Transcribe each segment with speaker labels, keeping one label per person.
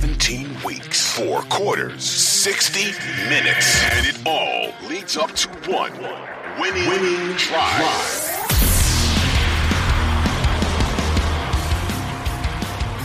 Speaker 1: 17 weeks, four quarters, 60 minutes, and it all leads up to one winning, winning drive.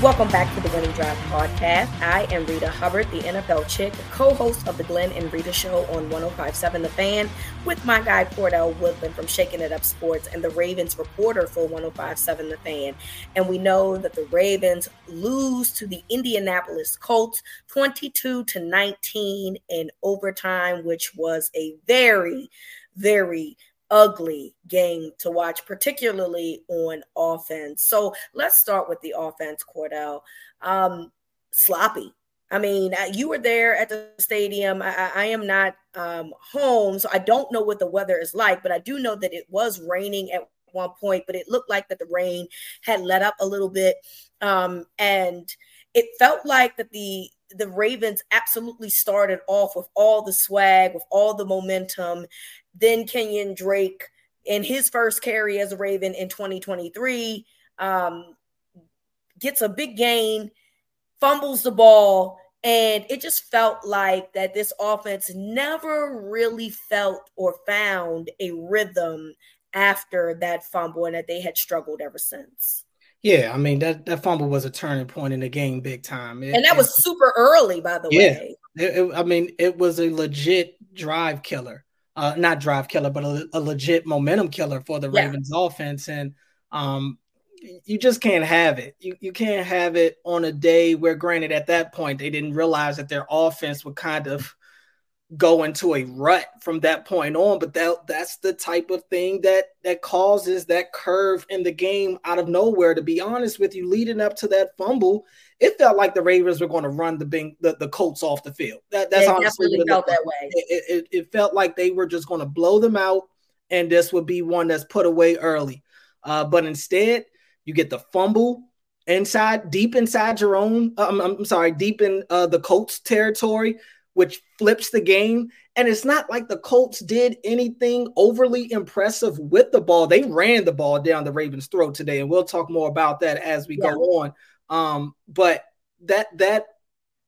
Speaker 2: Welcome back to the Winning Drive podcast. I am Reeta Hubbard, the NFL chick, co host of the Glenn and Reeta Show on 1057 The Fan, with my guy Cordell Woodland from Shaking It Up Sports and the Ravens reporter for 1057 The Fan. And we know that the Ravens lose to the Indianapolis Colts 22 to 19 in overtime, which was a very, very ugly game to watch, particularly on offense. So let's start with the offense, Cordell. Um, sloppy. I mean, you were there at the stadium. I, I am not um, home, so I don't know what the weather is like, but I do know that it was raining at one point, but it looked like that the rain had let up a little bit. Um, and it felt like that the the Ravens absolutely started off with all the swag, with all the momentum, then Kenyan Drake in his first carry as a Raven in 2023 um, gets a big gain, fumbles the ball, and it just felt like that this offense never really felt or found a rhythm after that fumble and that they had struggled ever since.
Speaker 3: Yeah, I mean that that fumble was a turning point in the game, big time,
Speaker 2: it, and that was super early, by the
Speaker 3: yeah,
Speaker 2: way.
Speaker 3: It, it, I mean, it was a legit drive killer uh, not drive killer, but a, a, legit momentum killer for the yeah. Ravens offense. And um, you just can't have it. You, you can't have it on a day where, granted, at that point, they didn't realize that their offense would kind of go into a rut from that point on. But that that's the type of thing that that causes that curve in the game out of nowhere. To be honest with you, leading up to that fumble, it felt like the Ravens were going to run the Bing, the, the Colts off the field. That, that's
Speaker 2: it
Speaker 3: honestly
Speaker 2: definitely felt that way.
Speaker 3: It, it, it, felt like they were just going to blow them out, and this would be one that's put away early. Uh, but instead, you get the fumble inside, deep inside your own. Um, I'm sorry, deep in uh, the Colts territory, which flips the game. And it's not like the Colts did anything overly impressive with the ball. They ran the ball down the Ravens' throat today, and we'll talk more about that as we yeah. go on. Um, but that that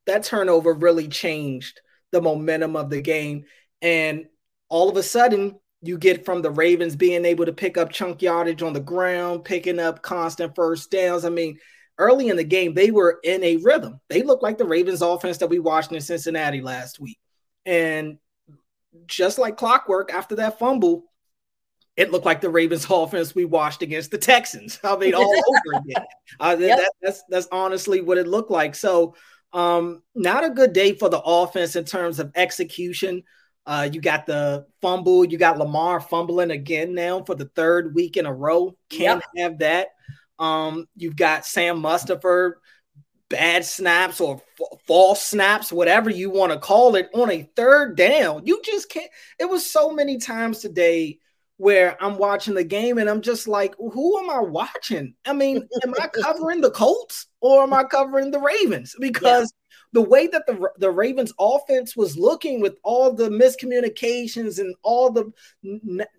Speaker 3: that turnover really changed the momentum of the game. And all of a sudden, you get from the Ravens being able to pick up chunk yardage on the ground, picking up constant first downs. I mean, early in the game, they were in a rhythm. They looked like the Ravens offense that we watched in Cincinnati last week. And just like clockwork, after that fumble, it looked like the Ravens offense we watched against the Texans. I mean, all over again. Uh, yep. that, that's that's honestly what it looked like. So, um, not a good day for the offense in terms of execution. Uh, you got the fumble. You got Lamar fumbling again now for the third week in a row. Can't yep. have that. Um, you've got Sam Mustipher bad snaps or f- false snaps, whatever you want to call it, on a third down. You just can't. It was so many times today where I'm watching the game and I'm just like, who am I watching? I mean, am I covering the Colts or am I covering the Ravens? Because. The way that the the Ravens offense was looking with all the miscommunications and all the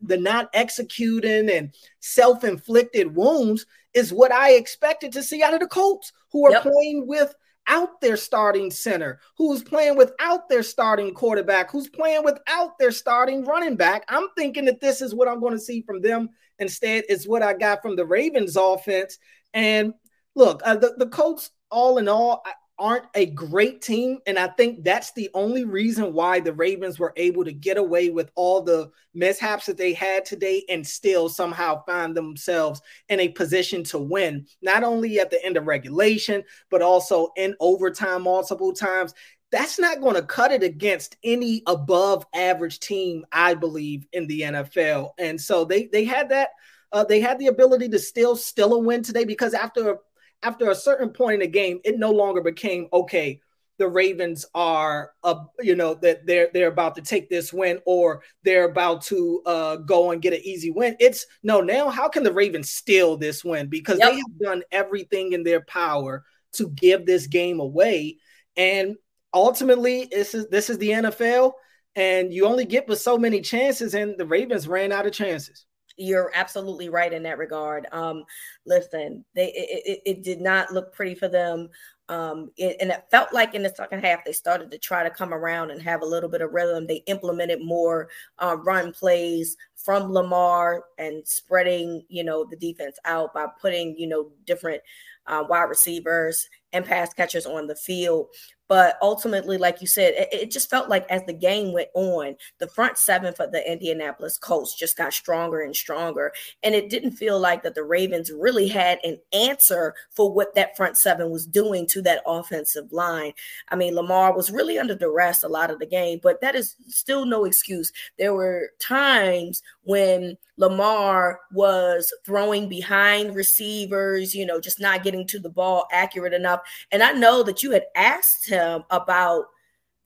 Speaker 3: the not executing and self-inflicted wounds is what I expected to see out of the Colts who are yep. playing with without their starting center, who's playing without their starting quarterback, who's playing without their starting running back. I'm thinking that this is what I'm going to see from them. Instead, is what I got from the Ravens offense. And look, uh, the, the Colts, all in all, aren't a great team. And I think that's the only reason why the Ravens were able to get away with all the mishaps that they had today and still somehow find themselves in a position to win, not only at the end of regulation, but also in overtime multiple times. That's not going to cut it against any above average team, I believe, in the NFL. And so they they had that uh, they had the ability to still still a win today because after after a certain point in the game, it no longer became okay. The Ravens are, uh, you know, that they're they're about to take this win, or they're about to uh, go and get an easy win. It's no now. How can the Ravens steal this win? Because yep. they have done everything in their power to give this game away, and ultimately, this is this is the NFL, and you only get with so many chances, and the Ravens ran out of chances.
Speaker 2: You're absolutely right in that regard. Um, listen, they it, it, it did not look pretty for them. Um, it, and it felt like in the second half they started to try to come around and have a little bit of rhythm. They implemented more uh, run plays from Lamar and spreading, you know, the defense out by putting, you know, different uh, wide receivers and pass catchers on the field. But ultimately, like you said, it, it, just felt like as the game went on, the front seven for the Indianapolis Colts just got stronger and stronger. And it didn't feel like that the Ravens really had an answer for what that front seven was doing to that offensive line. I mean, Lamar was really under duress a lot of the game, but that is still no excuse. There were times when Lamar was throwing behind receivers, you know, just not getting to the ball accurate enough. And I know that you had asked him about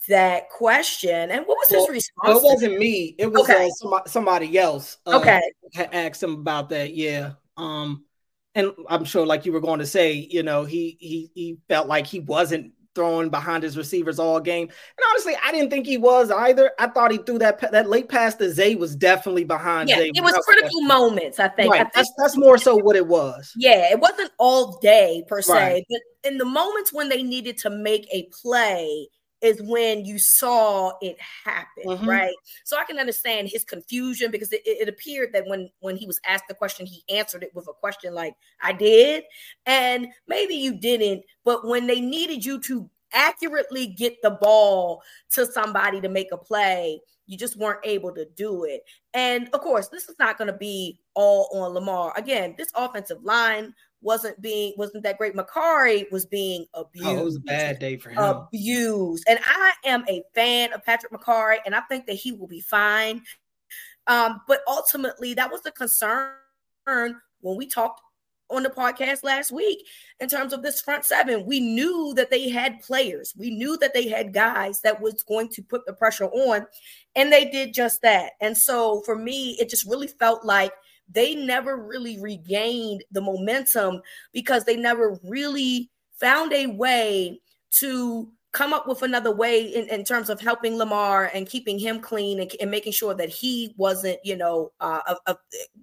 Speaker 2: that question. And what was well, his response?
Speaker 3: it wasn't me. It was okay. uh, somebody, somebody, else.
Speaker 2: Uh, okay.
Speaker 3: Had asked him about that. Yeah. Um, and I'm sure, like you were going to say, you know, he he he felt like he wasn't throwing behind his receivers all game. And honestly, I didn't think he was either. I thought he threw that that late pass to Zay was definitely behind
Speaker 2: yeah,
Speaker 3: Zay.
Speaker 2: It was critical moments, I think.
Speaker 3: Right.
Speaker 2: I think.
Speaker 3: That's, that's more so what it was.
Speaker 2: Yeah, it wasn't all day per se, right. but in the moments when they needed to make a play, is when you saw it happen, mm-hmm. right? So I can understand his confusion because it, it, appeared that when when he was asked the question, he answered it with a question like, "I did," and maybe you didn't, but when they needed you to accurately get the ball to somebody to make a play, you just weren't able to do it. And of course, this is not going to be all on Lamar. Again, this offensive line wasn't being wasn't that great. Mekari was being abused. Oh,
Speaker 3: it was a bad day for him.
Speaker 2: Abused. And I am a fan of Patrick Mekari, and I think that he will be fine. Um, but ultimately, that was the concern when we talked on the podcast last week in terms of this front seven. We knew that they had players. We knew that they had guys that was going to put the pressure on, and they did just that. And so for me, it just really felt like they never really regained the momentum because they never really found a way to come up with another way in, in terms of helping Lamar and keeping him clean and, and making sure that he wasn't, you know, uh,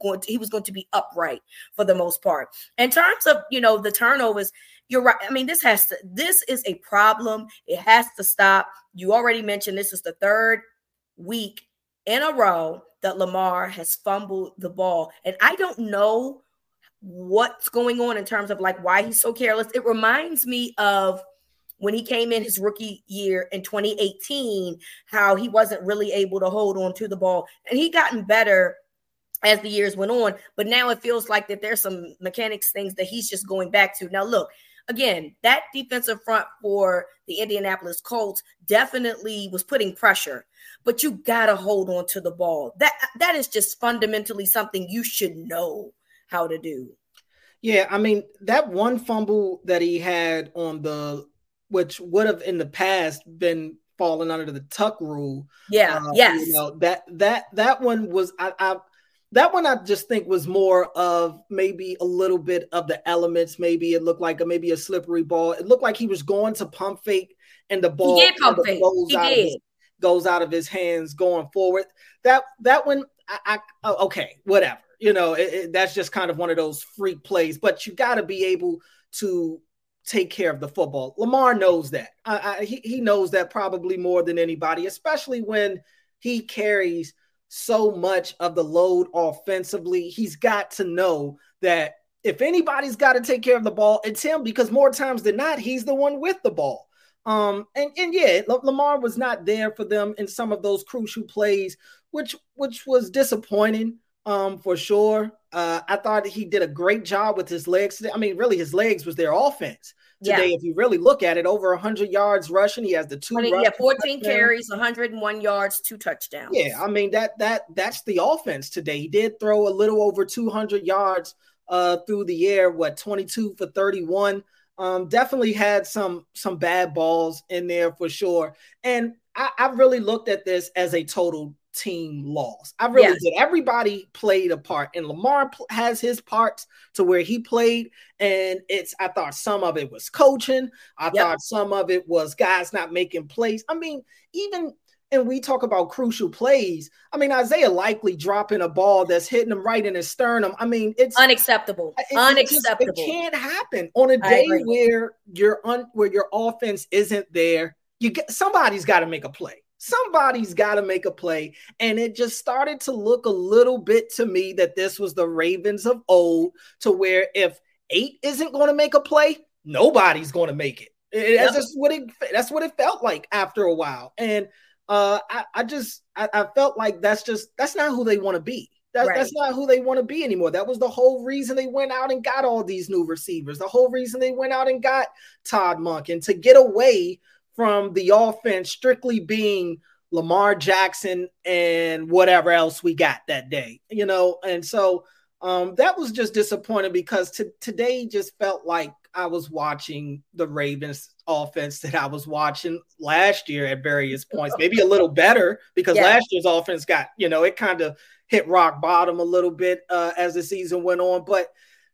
Speaker 2: going to, he was going to be upright for the most part. In terms of, you know, the turnovers, you're right. I mean, this has to, this is a problem. It has to stop. You already mentioned this is the third week in a row that Lamar has fumbled the ball. And I don't know what's going on in terms of like why he's so careless. It reminds me of when he came in his rookie year in 2018, how he wasn't really able to hold on to the ball. And he gotten better as the years went on, but now it feels like that there's some mechanics things that he's just going back to. Now, look, again, that defensive front for the Indianapolis Colts definitely was putting pressure, but you got to hold on to the ball. That that is just fundamentally something you should know how to do.
Speaker 3: Yeah, I mean, that one fumble that he had on the which would have in the past been falling under the tuck rule.
Speaker 2: Yeah, uh, yes.
Speaker 3: You know, that that that one was I, I that one I just think was more of maybe a little bit of the elements. Maybe it looked like a maybe a slippery ball. It looked like he was going to pump fake and the ball
Speaker 2: he pump fake. Goes, he
Speaker 3: out
Speaker 2: did.
Speaker 3: His, goes out of his hands going forward. That that one I, I oh, okay, whatever. You know, it, it, that's just kind of one of those freak plays, but you got to be able to take care of the football. Lamar knows that. I, I, he, he knows that probably more than anybody, especially when he carries so much of the load offensively. He's got to know that if anybody's got to take care of the ball, it's him because more times than not, he's the one with the ball. Um, and, and yeah, Lamar was not there for them in some of those crucial plays, which which was disappointing um, for sure. Uh, I thought he did a great job with his legs. I mean, really, his legs was their offense today. Yeah. If you really look at it, over 100 yards rushing. He has the two.
Speaker 2: 20, yeah, 14 carries, 101 yards, two touchdowns.
Speaker 3: Yeah, I mean that that that's the offense today. He did throw a little over 200 yards uh, through the air. What 22 for 31. Um, definitely had some some bad balls in there for sure. And I, I really looked at this as a total team loss. I really yes. did. Everybody played a part, and Lamar has his parts to where he played. And it's, I thought some of it was coaching. I yep. thought some of it was guys not making plays. I mean, even and we talk about crucial plays. I mean, Isaiah Likely dropping a ball that's hitting him right in his sternum. I mean, it's
Speaker 2: unacceptable. It, unacceptable.
Speaker 3: It, just, it can't happen on a day where your un, where your offense isn't there. You get somebody's got to make a play. Somebody's got to make a play. And it just started to look a little bit to me that this was the Ravens of old, to where if eight isn't going to make a play, nobody's going to make it. Yep. That's what it. That's what it felt like after a while, and uh, I, I just I, I, felt like that's just that's not who they want to be. Right. That's not who they want to be anymore. That was the whole reason they went out and got all these new receivers. The whole reason they went out and got Todd Monken to get away from the offense strictly being Lamar Jackson and whatever else we got that day, you know. And so um, that was just disappointing because to, today just felt like I was watching the Ravens offense that I was watching last year at various points, maybe a little better because yeah. last year's offense got, you know, it kind of hit rock bottom a little bit uh, as the season went on. But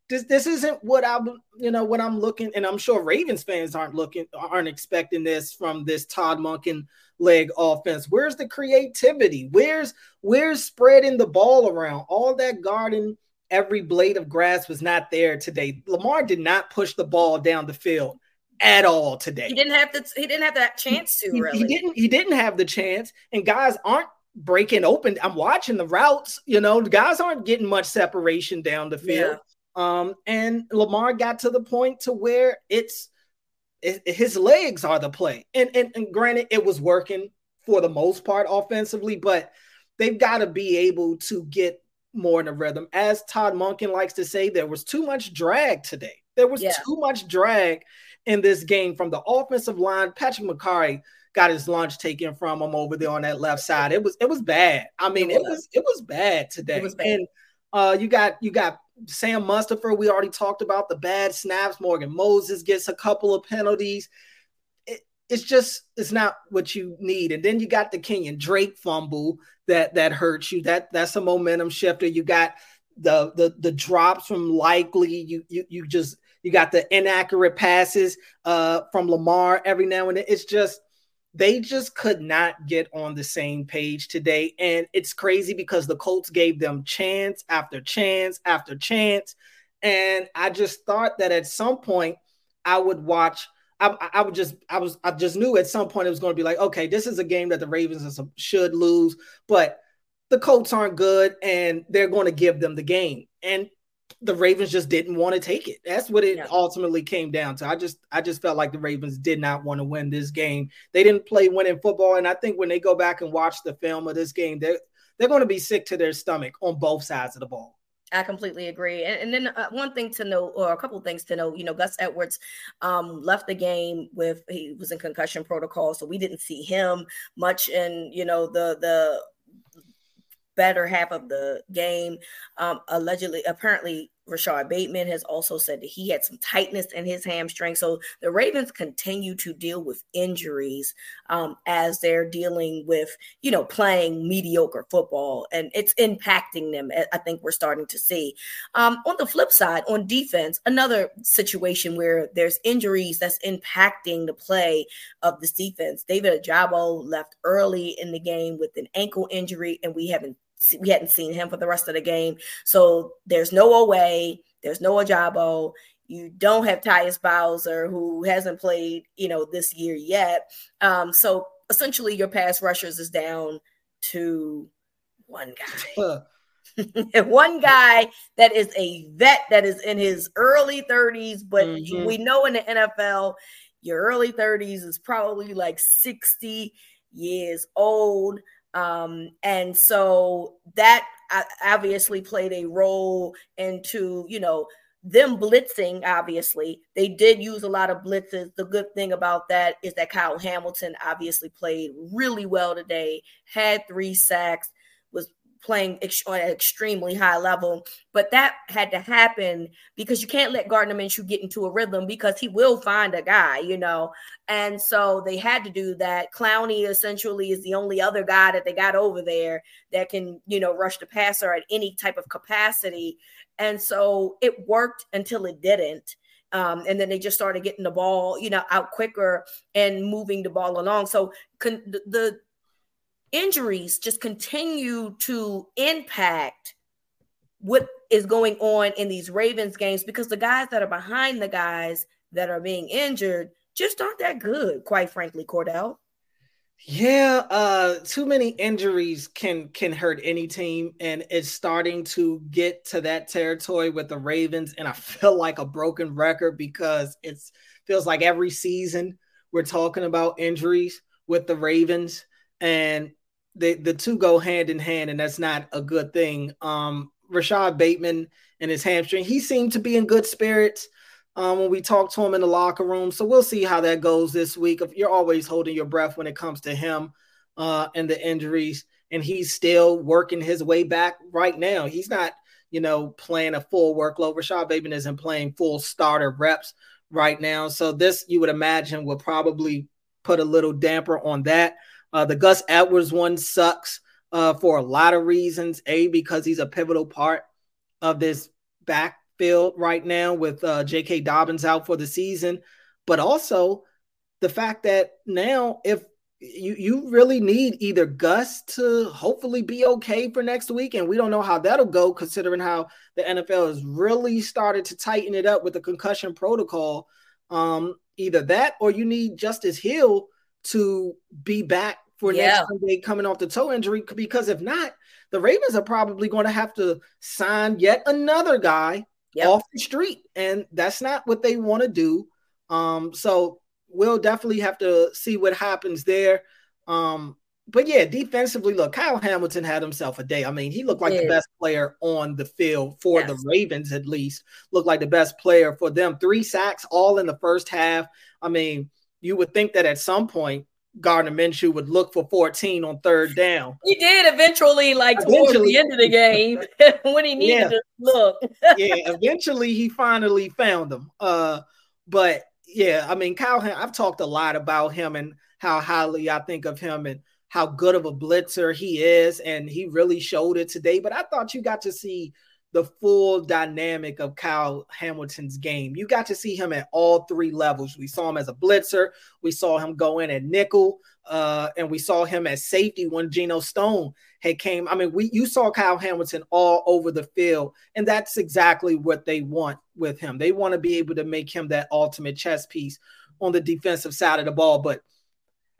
Speaker 3: this this isn't what I'm, you know, what I'm looking, and I'm sure Ravens fans aren't looking, aren't expecting this from this Todd Monken leg offense. Where's the creativity? Where's where's spreading the ball around? All that garden, every blade of grass was not there today. Lamar did not push the ball down the field at all today.
Speaker 2: He didn't have the he didn't have that chance to
Speaker 3: he,
Speaker 2: really.
Speaker 3: He didn't he didn't have the chance and guys aren't breaking open. I'm watching the routes, you know, the guys aren't getting much separation down the field. Yeah. Um and Lamar got to the point to where it's it, his legs are the play. And, and and granted it was working for the most part offensively, but they've got to be able to get more in a rhythm. As Todd Monken likes to say, there was too much drag today. There was yeah. too much drag in this game from the offensive line. Patrick Mekari got his lunch taken from him over there on that left side. It was it was bad. I mean, it was it was bad today. Was bad. And uh, you got you got Sam Mustipher. We already talked about the bad snaps. Morgan Moses gets a couple of penalties. It, it's just it's not what you need. And then you got the Kenyan Drake fumble that that hurts you. That that's a momentum shifter. You got the the the drops from Likely. You you you just you got the inaccurate passes uh from Lamar every now and then. It's just they just could not get on the same page today. And it's crazy because the Colts gave them chance after chance after chance. And I just thought that at some point I would watch I, I would just I was I just knew at some point it was going to be like okay this is a game that the Ravens should lose but the Colts aren't good and they're going to give them the game and the Ravens just didn't want to take it that's what it yeah. ultimately came down to I just I just felt like the Ravens did not want to win this game they didn't play winning football and I think when they go back and watch the film of this game they're they're going to be sick to their stomach on both sides of the ball
Speaker 2: I completely agree. And, and then uh, one thing to know, or a couple things to know, you know, Gus Edwards um, left the game with he was in concussion protocol, so we didn't see him much in you know the the better half of the game. Um, allegedly, apparently, Rashod Bateman has also said that he had some tightness in his hamstring. So the Ravens continue to deal with injuries um, as they're dealing with, you know, playing mediocre football, and it's impacting them. I think we're starting to see. Um, on the flip side, on defense, another situation where there's injuries that's impacting the play of this defense. David Ojabo left early in the game with an ankle injury, and we haven't we hadn't seen him for the rest of the game. So there's no Oweh, there's no Ojabo. You don't have Tyus Bowser, who hasn't played, you know, this year yet. Um, so essentially, your pass rushers is down to one guy. one guy that is a vet that is in his early 30s, but mm-hmm. we know in the NFL, your early 30s is probably like 60 years old. Um, and so that obviously played a role into, you know, them blitzing, obviously. They did use a lot of blitzes. The good thing about that is that Kyle Hamilton obviously played really well today, had three sacks, playing ex- on an extremely high level. But that had to happen because you can't let Gardner Minshew get into a rhythm because he will find a guy, you know. And so they had to do that. Clowney essentially is the only other guy that they got over there that can, you know, rush the passer at any type of capacity. And so it worked until it didn't. Um, and then they just started getting the ball, you know, out quicker and moving the ball along. So con- the injuries just continue to impact what is going on in these Ravens games because the guys that are behind the guys that are being injured just aren't that good, quite frankly, Cordell.
Speaker 3: Yeah, uh too many injuries can can hurt any team and it's starting to get to that territory with the Ravens and I feel like a broken record because it's feels like every season we're talking about injuries with the Ravens and the the two go hand in hand and that's not a good thing. Um Rashod Bateman and his hamstring, he seemed to be in good spirits um, when we talked to him in the locker room. So we'll see how that goes this week. If you're always holding your breath when it comes to him uh, and the injuries, and he's still working his way back right now. He's not, you know, playing a full workload. Rashod Bateman isn't playing full starter reps right now. So this, you would imagine, will probably put a little damper on that. Uh, the Gus Edwards one sucks uh, for a lot of reasons. A, because he's a pivotal part of this back backfield right now with uh, J.K. Dobbins out for the season, but also the fact that now if you you really need either Gus to hopefully be okay for next week, and we don't know how that'll go considering how the NFL has really started to tighten it up with the concussion protocol. Um, either that or you need Justice Hill to be back for yeah. next Sunday coming off the toe injury. Because if not, the Ravens are probably going to have to sign yet another guy yep. off the street, and that's not what they want to do. Um, so we'll definitely have to see what happens there. Um, but yeah, defensively, look, Kyle Hamilton had himself a day. I mean, he looked like yeah. the best player on the field for yes. the Ravens, at least. Looked like the best player for them. Three sacks, all in the first half. I mean, you would think that at some point Gardner Minshew would look for 14 on third down.
Speaker 2: He did eventually, like eventually, towards the end of the game when he needed yeah. to look.
Speaker 3: yeah, eventually he finally found them. Uh, but yeah, I mean, Kyle, I've talked a lot about him and how highly I think of him and how good of a blitzer he is, and he really showed it today. But I thought you got to see the full dynamic of Kyle Hamilton's game. You got to see him at all three levels. We saw him as a blitzer, we saw him go in at nickel, uh, and we saw him as safety when Geno Stone had came. I mean, we you saw Kyle Hamilton all over the field, and that's exactly what they want with him. They want to be able to make him that ultimate chess piece on the defensive side of the ball. But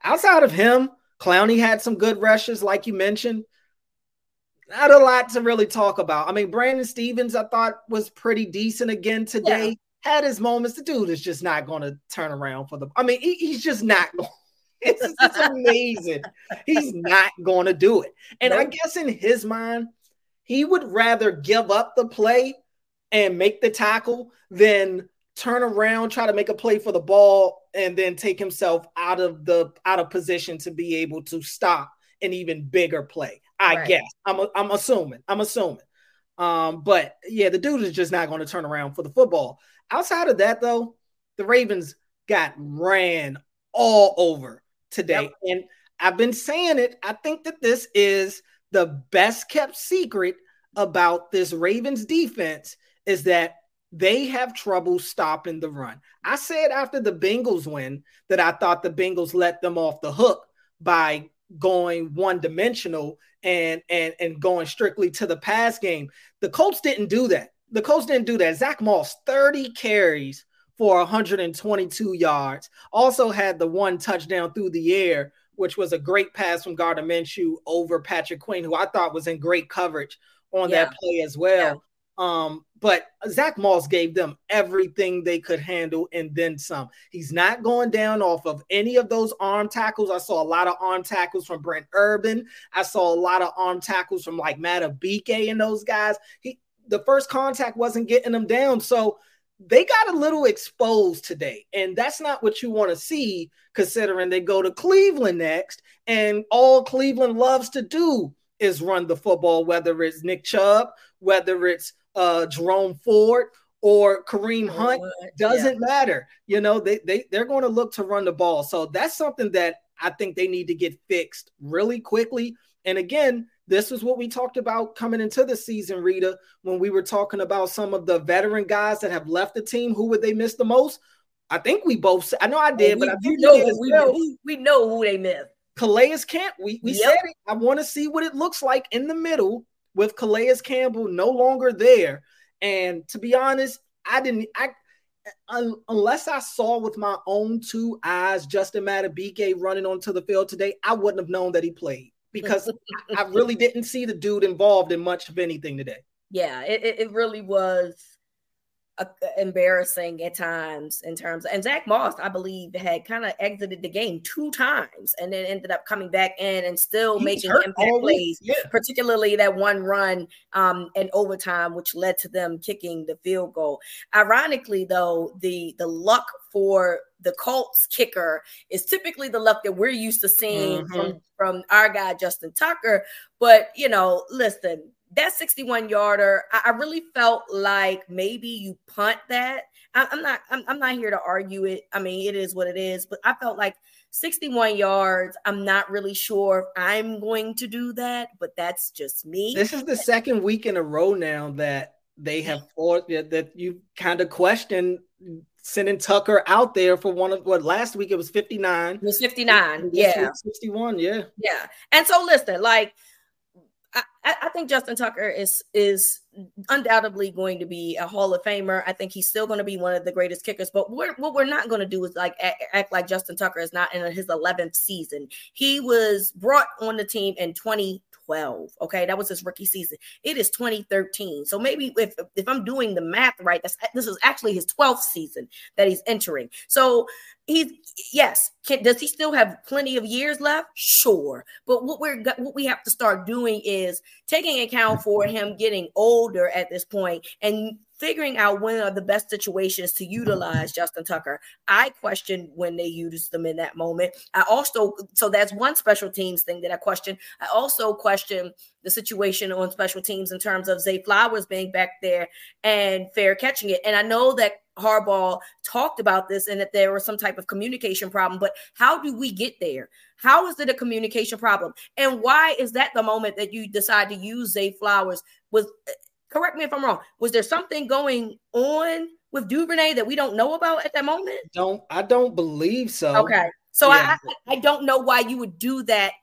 Speaker 3: outside of him, Clowney had some good rushes, like you mentioned not a lot to really talk about. I mean, Brandon Stephens, I thought was pretty decent again today. Yeah. Had his moments. The dude is just not going to turn around for the. I mean, he, he's just not. It's, it's amazing. he's not going to do it. And nope. I guess in his mind, he would rather give up the play and make the tackle than turn around, try to make a play for the ball, and then take himself out of the out of position to be able to stop an even bigger play. I right. guess. I'm a, I'm assuming. I'm assuming. Um, but yeah, the dude is just not going to turn around for the football. Outside of that, though, the Ravens got ran all over today. Yep. And I've been saying it. I think that this is the best kept secret about this Ravens defense is that they have trouble stopping the run. I said after the Bengals win that I thought the Bengals let them off the hook by going one dimensional and and and going strictly to the pass game. The Colts didn't do that. The Colts didn't do that. Zach Moss 30 carries for 122 yards. Also had the one touchdown through the air, which was a great pass from Gardner Minshew over Patrick Queen, who I thought was in great coverage on yeah. that play as well. Um, but Zach Moss gave them everything they could handle and then some. He's not going down off of any of those arm tackles. I saw a lot of arm tackles from Brent Urban. I saw a lot of arm tackles from like Madubuike and those guys. He the first contact wasn't getting them down. So they got a little exposed today. And that's not what you want to see, considering they go to Cleveland next. And all Cleveland loves to do is run the football, whether it's Nick Chubb, whether it's uh, Jerome Ford or Kareem Hunt. Doesn't yeah. matter. You know, they, they, they're going to look to run the ball. So that's something that I think they need to get fixed really quickly. And again, this is what we talked about coming into the season, Reeta, when we were talking about some of the veteran guys that have left the team. Who would they miss the most? I think we both. I know I did, we, but I think
Speaker 2: know we, well. we know who they missed.
Speaker 3: Calais Camp, we, we yep. said it. I want to see what it looks like in the middle with Calais Campbell no longer there. And to be honest, I didn't I uh, unless I saw with my own two eyes Justin Madubuike running onto the field today, I wouldn't have known that he played because I really didn't see the dude involved in much of anything today.
Speaker 2: Yeah, it, it really was uh, embarrassing at times in terms of, and Zach Moss, I believe, had kind of exited the game two times and then ended up coming back in and still He's making impact plays, yeah. particularly that one run um in overtime, which led to them kicking the field goal. Ironically, though, the the luck for the Colts kicker is typically the luck that we're used to seeing mm-hmm. from from our guy Justin Tucker. But you know, listen, that 61 yarder, I, I, really felt like maybe you punt that. I, am not, I'm, I'm not here to argue it. I mean, it is what it is, but I felt like 61 yards. I'm not really sure if I'm going to do that, but that's just me.
Speaker 3: This is the second week in a row now that they have fought that you kind of question sending Tucker out there for one of what last week it was 59. It
Speaker 2: was 59. Yeah.
Speaker 3: 61. Yeah.
Speaker 2: Yeah. And so listen, like I, I, think Justin Tucker is is undoubtedly going to be a Hall of Famer. I think he's still going to be one of the greatest kickers. But we're, what we're not going to do is like act, act, like Justin Tucker is not in his 11th season. He was brought on the team in 20 2012. Okay, that was his rookie season. It is 2013. So maybe if if I'm doing the math right, that's this is actually his 12th season that he's entering. So he's yes. Can, does he still have plenty of years left? Sure. But what we're what we have to start doing is taking account for him getting older at this point and figuring out when are the best situations to utilize Justin Tucker. I question when they used them in that moment. I also, so that's one special teams thing that I question. I also question the situation on special teams in terms of Zay Flowers being back there and fair catching it. And I know that Harbaugh talked about this and that there was some type of communication problem, but how do we get there? How is it a communication problem? And why is that the moment that you decide to use Zay Flowers? Was correct me if I'm wrong. Was there something going on with Duvernay that we don't know about at that moment?
Speaker 3: Don't I don't believe so.
Speaker 2: Okay. So yeah. I I don't know why you would do that.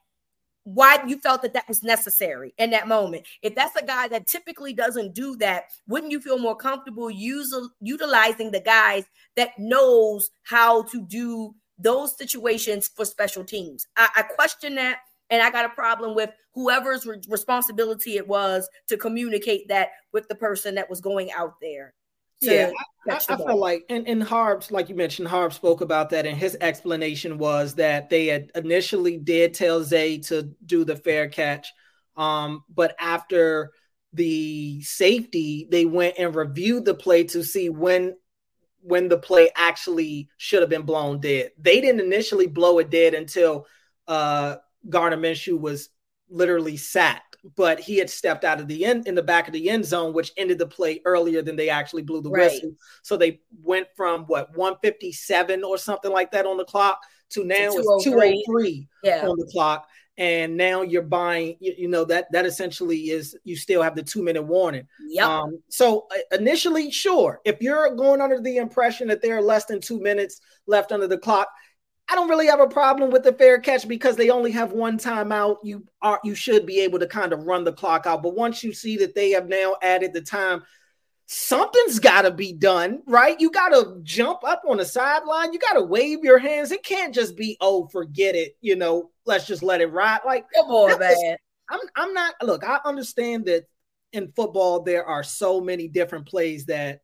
Speaker 2: Why you felt that that was necessary in that moment? If that's a guy that typically doesn't do that, wouldn't you feel more comfortable using utilizing the guys that knows how to do those situations for special teams? I, I question that and I got a problem with whoever's re- responsibility it was to communicate that with the person that was going out there.
Speaker 3: Yeah, I, I, I feel like, and, and Harbs, like you mentioned, Harb spoke about that, and his explanation was that they had initially did tell Zay to do the fair catch, um, but after the safety, they went and reviewed the play to see when when the play actually should have been blown dead. They didn't initially blow it dead until uh, Gardner Minshew was literally sacked, but he had stepped out of the end in the back of the end zone, which ended the play earlier than they actually blew the right. whistle. So they went from what 157 or something like that on the clock to now to it's 203 yeah. on the clock. And now you're buying, you, you, know, that that essentially is you still have the two minute warning.
Speaker 2: Yeah. Um,
Speaker 3: so uh, initially, sure, if you're going under the impression that there are less than two minutes left under the clock, I don't really have a problem with the fair catch because they only have one timeout. You are you should be able to kind of run the clock out. But once you see that they have now added the time, something's got to be done, right? You got to jump up on the sideline. You got to wave your hands. It can't just be oh, forget it. You know, let's just let it ride. Like
Speaker 2: come on, man.
Speaker 3: I'm I'm not. Look, I understand that in football there are so many different plays that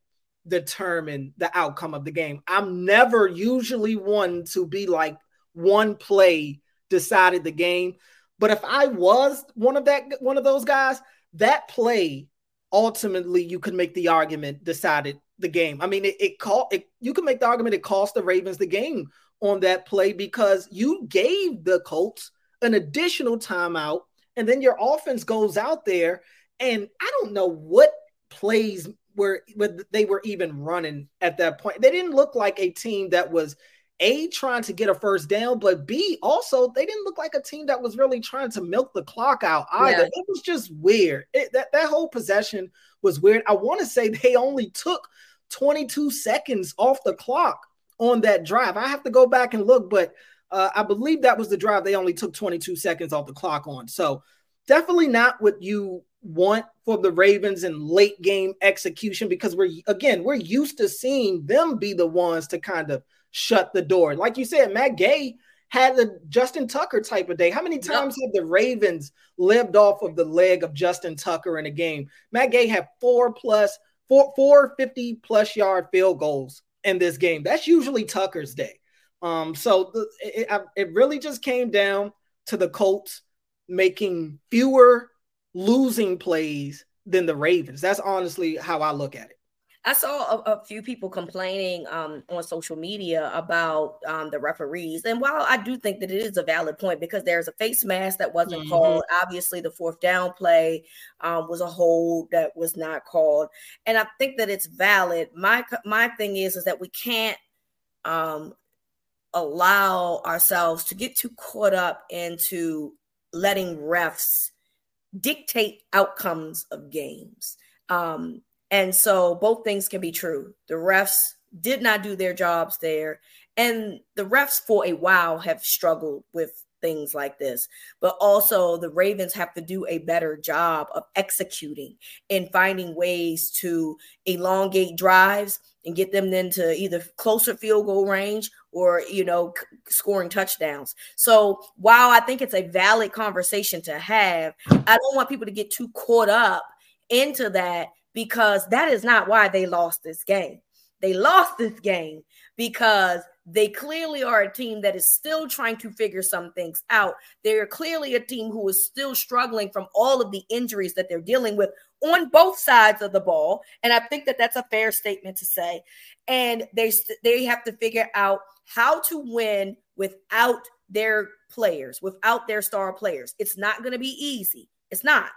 Speaker 3: determine the outcome of the game. I'm never usually one to be like one play decided the game, but if I was one of that one of those guys, that play ultimately you could make the argument decided the game. I mean, it, it call it you can make the argument it cost the Ravens the game on that play because you gave the Colts an additional timeout and then your offense goes out there and I don't know what plays were they were even running at that point. They didn't look like a team that was a trying to get a first down, but B also they didn't look like a team that was really trying to milk the clock out either. Yeah. It was just weird. It, that that whole possession was weird. I want to say they only took 22 seconds off the clock on that drive. I have to go back and look, but Uh, I believe that was the drive they only took 22 seconds off the clock on. So definitely not what you want for the Ravens in late game execution because we're again we're used to seeing them be the ones to kind of shut the door. Like you said, Matt Gay had the Justin Tucker type of day. How many times yep. have the Ravens lived off of the leg of Justin Tucker in a game? Matt Gay had four plus four four fifty plus yard field goals in this game. That's usually Tucker's day. Um, so the, it, it really just came down to the Colts making fewer losing plays than the Ravens. That's honestly how I look at it.
Speaker 2: I saw a, a few people complaining um, on social media about um, the referees. And while I do think that it is a valid point because there's a face mask that wasn't mm-hmm. called, obviously the fourth down play um, was a hold that was not called. And I think that it's valid. My my thing is is that we can't um, allow ourselves to get too caught up into letting refs dictate outcomes of games. Um, and so both things can be true. The refs did not do their jobs there. And the refs for a while have struggled with things like this. But also, the Ravens have to do a better job of executing and finding ways to elongate drives and get them then to either closer field goal range or you know c- scoring touchdowns. So while I think it's a valid conversation to have, I don't want people to get too caught up into that because that is not why they lost this game. They lost this game because they clearly are a team that is still trying to figure some things out. They're clearly a team who is still struggling from all of the injuries that they're dealing with on both sides of the ball, and I think that that's a fair statement to say. And they they have to figure out how to win without their players, without their star players. It's not going to be easy. It's not.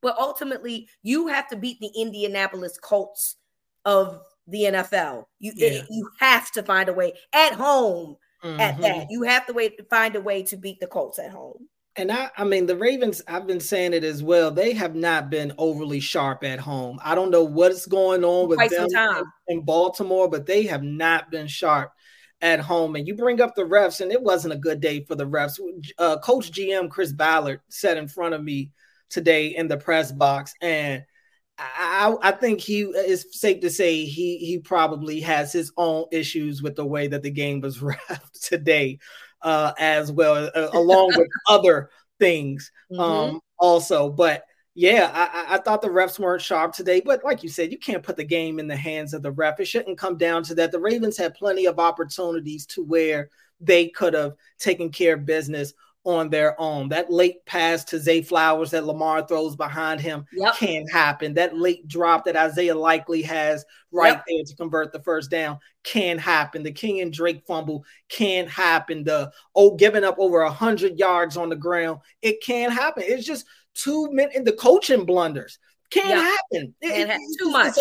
Speaker 2: But ultimately, you have to beat the Indianapolis Colts of the NFL. You yeah. it, you have to find a way at home. Mm-hmm. At that, you have to wait to find a way to beat the Colts at home.
Speaker 3: And I, I mean, the Ravens, I've been saying it as well. They have not been overly sharp at home. I don't know what's going on with Quite them in Baltimore, but they have not been sharp at home. And you bring up the refs, and it wasn't a good day for the refs. Uh, Coach GM Chris Ballard sat in front of me today in the press box, and I, I think he is safe to say he he probably has his own issues with the way that the game was wrapped today, uh, as well, uh, along with other things mm-hmm. um, also. But yeah, I, I thought the refs weren't sharp today. But like you said, you can't put the game in the hands of the ref. It shouldn't come down to that. The Ravens had plenty of opportunities to where they could have taken care of business on their own. That late pass to Zay Flowers that Lamar throws behind him yep. can't happen. That late drop that Isaiah Likely has right yep. there to convert the first down can happen. The Kenyan Drake fumble can happen. The oh, giving up over a hundred yards on the ground, it can happen. It's just two minutes in the coaching blunders. Can't yep. happen.
Speaker 2: It, it, too much.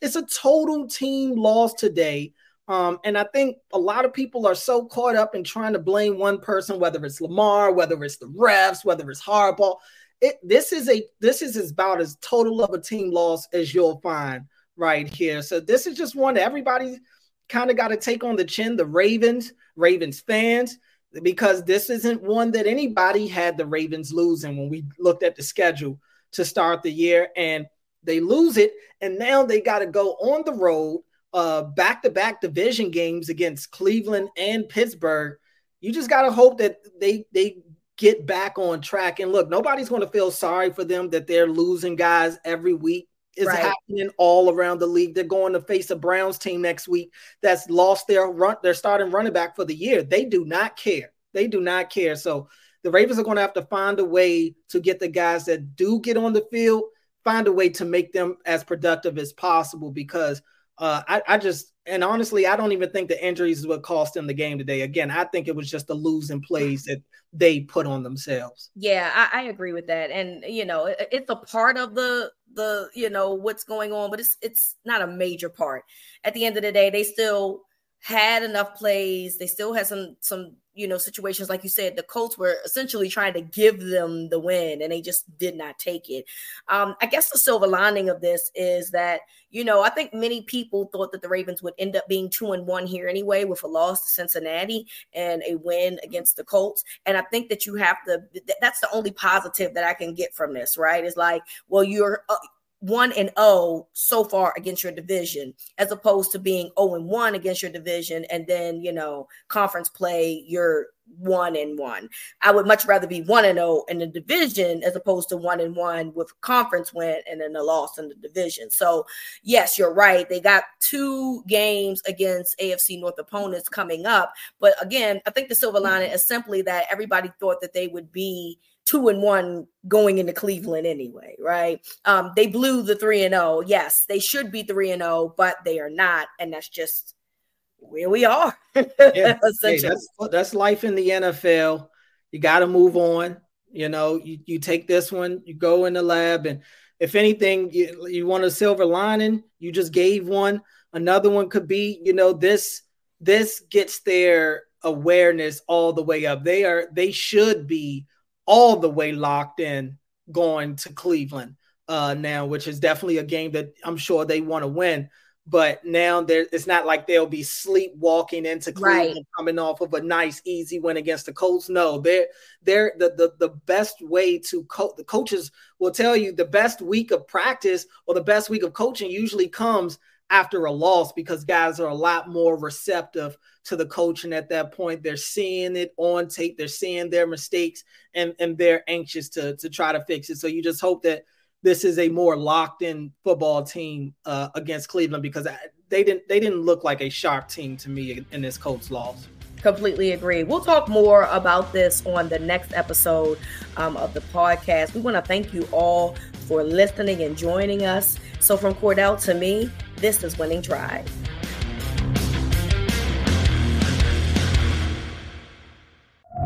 Speaker 3: It's a, it's a total team loss today um, and I think a lot of people are so caught up in trying to blame one person, whether it's Lamar, whether it's the refs, whether it's Harbaugh. It, this is a this is about as total of a team loss as you'll find right here. So this is just one that everybody kind of got to take on the chin. The Ravens, Ravens fans, because this isn't one that anybody had the Ravens losing when we looked at the schedule to start the year, and they lose it, and now they got to go on the road uh, back-to-back division games against Cleveland and Pittsburgh, you just got to hope that they they get back on track. And look, nobody's going to feel sorry for them that they're losing guys every week. Is right. happening all around the league. They're going to face a Browns team next week that's lost their run, their starting running back for the year. They do not care. They do not care. So the Ravens are going to have to find a way to get the guys that do get on the field, find a way to make them as productive as possible because uh, I, I, just and honestly, I don't even think the injuries is what cost them the game today. Again, I think it was just the losing plays that they put on themselves.
Speaker 2: Yeah, I, I agree with that, and you know, it, it's a part of the the you know what's going on, but it's it's not a major part. At the end of the day, they still had enough plays. They still had some some you know situations like you said. The Colts were essentially trying to give them the win, and they just did not take it. Um, I guess the silver lining of this is that you know I think many people thought that the Ravens would end up being two and one here anyway, with a loss to Cincinnati and a win against the Colts. And I think that you have to. That's the only positive that I can get from this. Right? Is like, well, you're. Uh, one and oh so far against your division, as opposed to being 0 and 1 against your division and then, you know, conference play, you're one and one. I would much rather be one and zero in the division as opposed to one and one with conference win and then a loss in the division. So, yes, you're right. They got two games against AFC North opponents coming up, but again, I think the silver lining is simply that everybody thought that they would be two and one going into Cleveland anyway, right? Um, they blew the three and zero. Oh. Yes, they should be three and zero, oh, but they are not, and that's just where we are.
Speaker 3: yeah. Hey, that's, that's life in the NFL. You got to move on. You know, you, you take this one, you go in the lab, and if anything, you, you want a silver lining, you just gave one. Another one could be, you know, this this gets their awareness all the way up. They are they should be all the way locked in going to Cleveland uh, now, which is definitely a game that I'm sure they want to win. But now there, it's not like they'll be sleepwalking into Cleveland right. coming off of a nice, easy win against the Colts. No, they're they're the the, the best way to coach. The coaches will tell you the best week of practice or the best week of coaching usually comes after a loss because guys are a lot more receptive to the coaching at that point. They're seeing it on tape, they're seeing their mistakes, and, and they're anxious to, to try to fix it. So you just hope that this is a more locked in football team uh, against Cleveland because they didn't they didn't look like a sharp team to me in this Colts loss.
Speaker 2: Completely agree. We'll talk more about this on the next episode um, of the podcast. We want to thank you all for listening and joining us. So, from Cordell to me, this is Winning Drive.